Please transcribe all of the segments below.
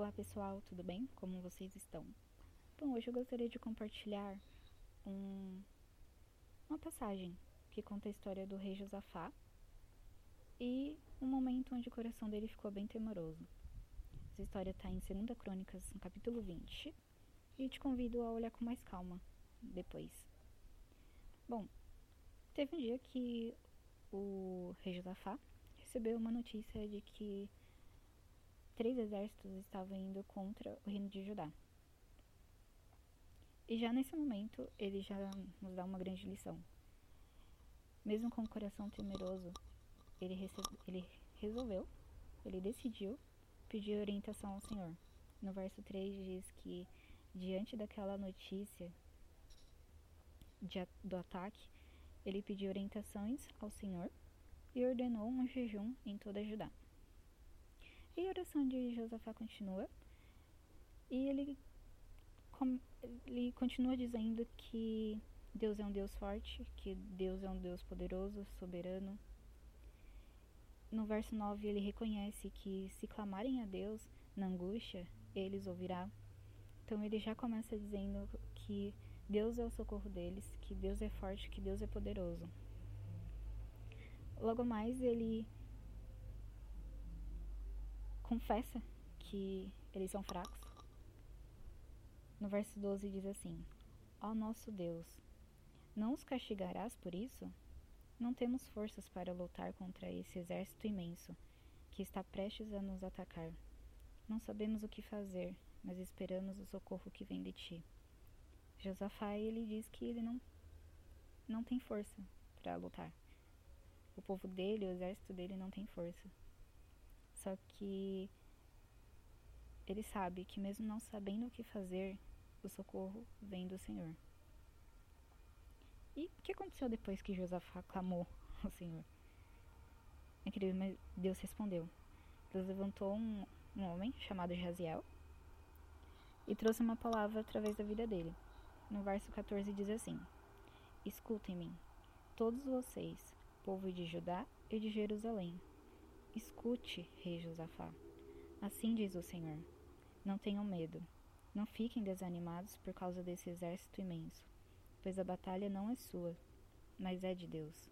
Olá pessoal, tudo bem? Como vocês estão? Bom, hoje eu gostaria de compartilhar um, uma passagem que conta a história do rei Josafá e um momento onde o coração dele ficou bem temoroso. Essa história está em 2 Crônicas, no capítulo 20, e te convido a olhar com mais calma depois. Bom, teve um dia que o rei Josafá recebeu uma notícia de que três exércitos estavam indo contra o reino de Judá. E já nesse momento, ele já nos dá uma grande lição. Mesmo com o coração temeroso, ele, ele resolveu, ele decidiu pedir orientação ao Senhor. No verso 3 diz que, diante daquela notícia de, do ataque, ele pediu orientações ao Senhor e ordenou um jejum em toda Judá. E a oração de Josafá continua. E ele, ele continua dizendo que Deus é um Deus forte, que Deus é um Deus poderoso, soberano. No verso 9, ele reconhece que se clamarem a Deus na angústia, eles ouvirá. Então ele já começa dizendo que Deus é o socorro deles, que Deus é forte, que Deus é poderoso. Logo mais ele confessa que eles são fracos. No verso 12 diz assim: Ó nosso Deus, não os castigarás por isso? Não temos forças para lutar contra esse exército imenso que está prestes a nos atacar. Não sabemos o que fazer, mas esperamos o socorro que vem de ti. Josafá ele diz que ele não não tem força para lutar. O povo dele, o exército dele não tem força. Só que ele sabe que, mesmo não sabendo o que fazer, o socorro vem do Senhor. E o que aconteceu depois que Josafá clamou ao Senhor? É mas Deus respondeu. Deus levantou um, um homem chamado Jaziel e trouxe uma palavra através da vida dele. No verso 14 diz assim: Escutem-me, todos vocês, povo de Judá e de Jerusalém Escute, rei Josafá. Assim diz o Senhor: Não tenham medo, não fiquem desanimados por causa desse exército imenso, pois a batalha não é sua, mas é de Deus.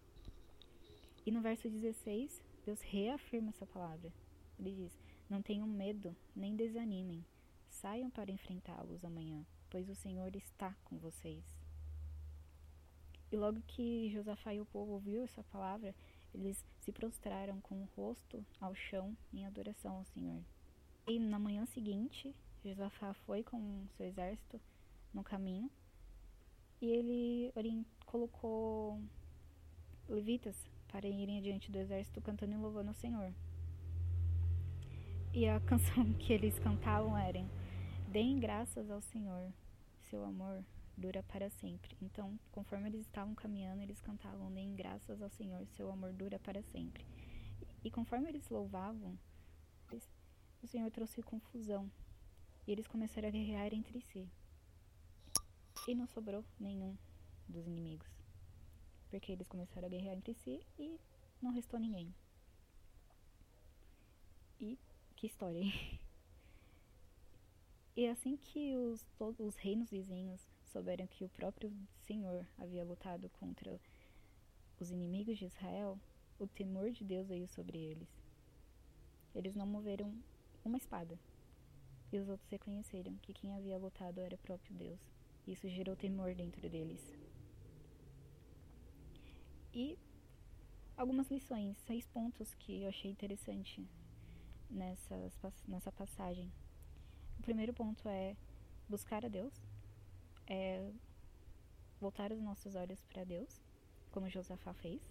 E no verso 16, Deus reafirma essa palavra. Ele diz: Não tenham medo, nem desanimem, saiam para enfrentá-los amanhã, pois o Senhor está com vocês. E logo que Josafá e o povo ouviu essa palavra, eles se prostraram com o rosto ao chão em adoração ao Senhor. E na manhã seguinte, Josafá foi com seu exército no caminho e ele colocou levitas para irem adiante do exército cantando e louvando o Senhor. E a canção que eles cantavam era: Deem graças ao Senhor, seu amor dura para sempre. Então, conforme eles estavam caminhando, eles cantavam: Nem graças ao Senhor, seu amor dura para sempre. E, conforme eles louvavam, o Senhor trouxe confusão. E eles começaram a guerrear entre si. E não sobrou nenhum dos inimigos. Porque eles começaram a guerrear entre si e não restou ninguém. E que história, hein? E assim que os, os reinos vizinhos souberam que o próprio Senhor havia lutado contra os inimigos de Israel, o temor de Deus veio sobre eles. Eles não moveram uma espada. E os outros reconheceram que quem havia lutado era o próprio Deus. Isso gerou temor dentro deles. E algumas lições, seis pontos que eu achei interessante nessa passagem. O primeiro ponto é buscar a Deus é voltar os nossos olhos para Deus, como Josafá fez.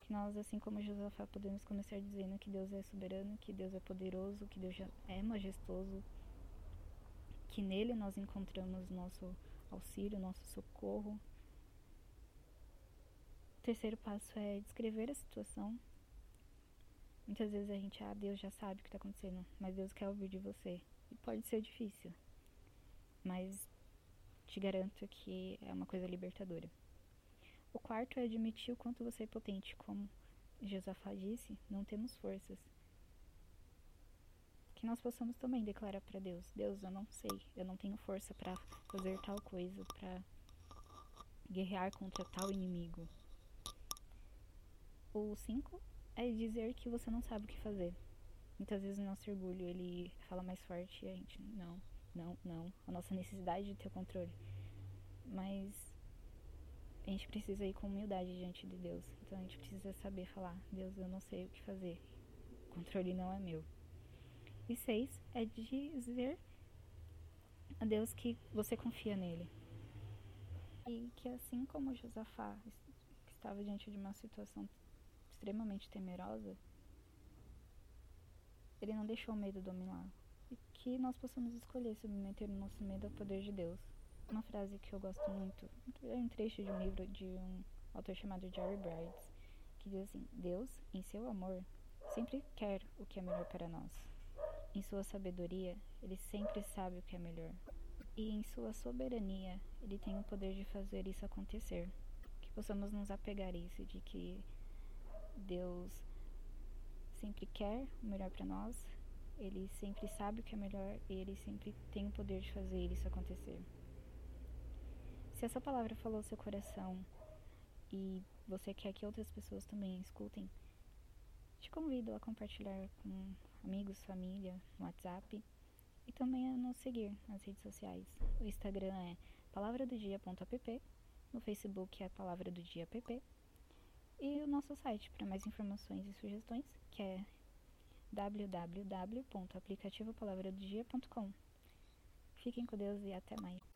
Que nós, assim como Josafá, podemos começar dizendo que Deus é soberano, que Deus é poderoso, que Deus é majestoso, que nele nós encontramos nosso auxílio, nosso socorro. O terceiro passo é descrever a situação. Muitas vezes a gente, ah, Deus já sabe o que está acontecendo, mas Deus quer ouvir de você. E pode ser difícil, mas te garanto que é uma coisa libertadora. O quarto é admitir o quanto você é potente, como Josafá disse, não temos forças. Que nós possamos também declarar para Deus: Deus, eu não sei, eu não tenho força para fazer tal coisa, para guerrear contra tal inimigo. O 5 é dizer que você não sabe o que fazer. Muitas vezes o nosso orgulho ele fala mais forte e a gente não, não, não. A nossa necessidade de ter controle. Mas a gente precisa ir com humildade diante de Deus. Então a gente precisa saber falar: Deus, eu não sei o que fazer. O controle não é meu. E seis é dizer a Deus que você confia nele. E que assim como Josafá estava diante de uma situação extremamente temerosa, ele não deixou o medo dominar. E que nós possamos escolher submeter o nosso medo ao poder de Deus. Uma frase que eu gosto muito é um trecho de um livro de um autor chamado Jerry Brides, que diz assim: Deus, em seu amor, sempre quer o que é melhor para nós. Em sua sabedoria, ele sempre sabe o que é melhor. E em sua soberania, ele tem o poder de fazer isso acontecer. Que possamos nos apegar a isso, de que Deus sempre quer o melhor para nós, ele sempre sabe o que é melhor e ele sempre tem o poder de fazer isso acontecer. Se essa palavra falou seu coração e você quer que outras pessoas também escutem, te convido a compartilhar com amigos, família, no WhatsApp e também a nos seguir nas redes sociais. O Instagram é palavradodia.app, no Facebook é Palavra do Dia app e o nosso site para mais informações e sugestões, que é www.aplicativopalavradodia.com. Fiquem com Deus e até mais.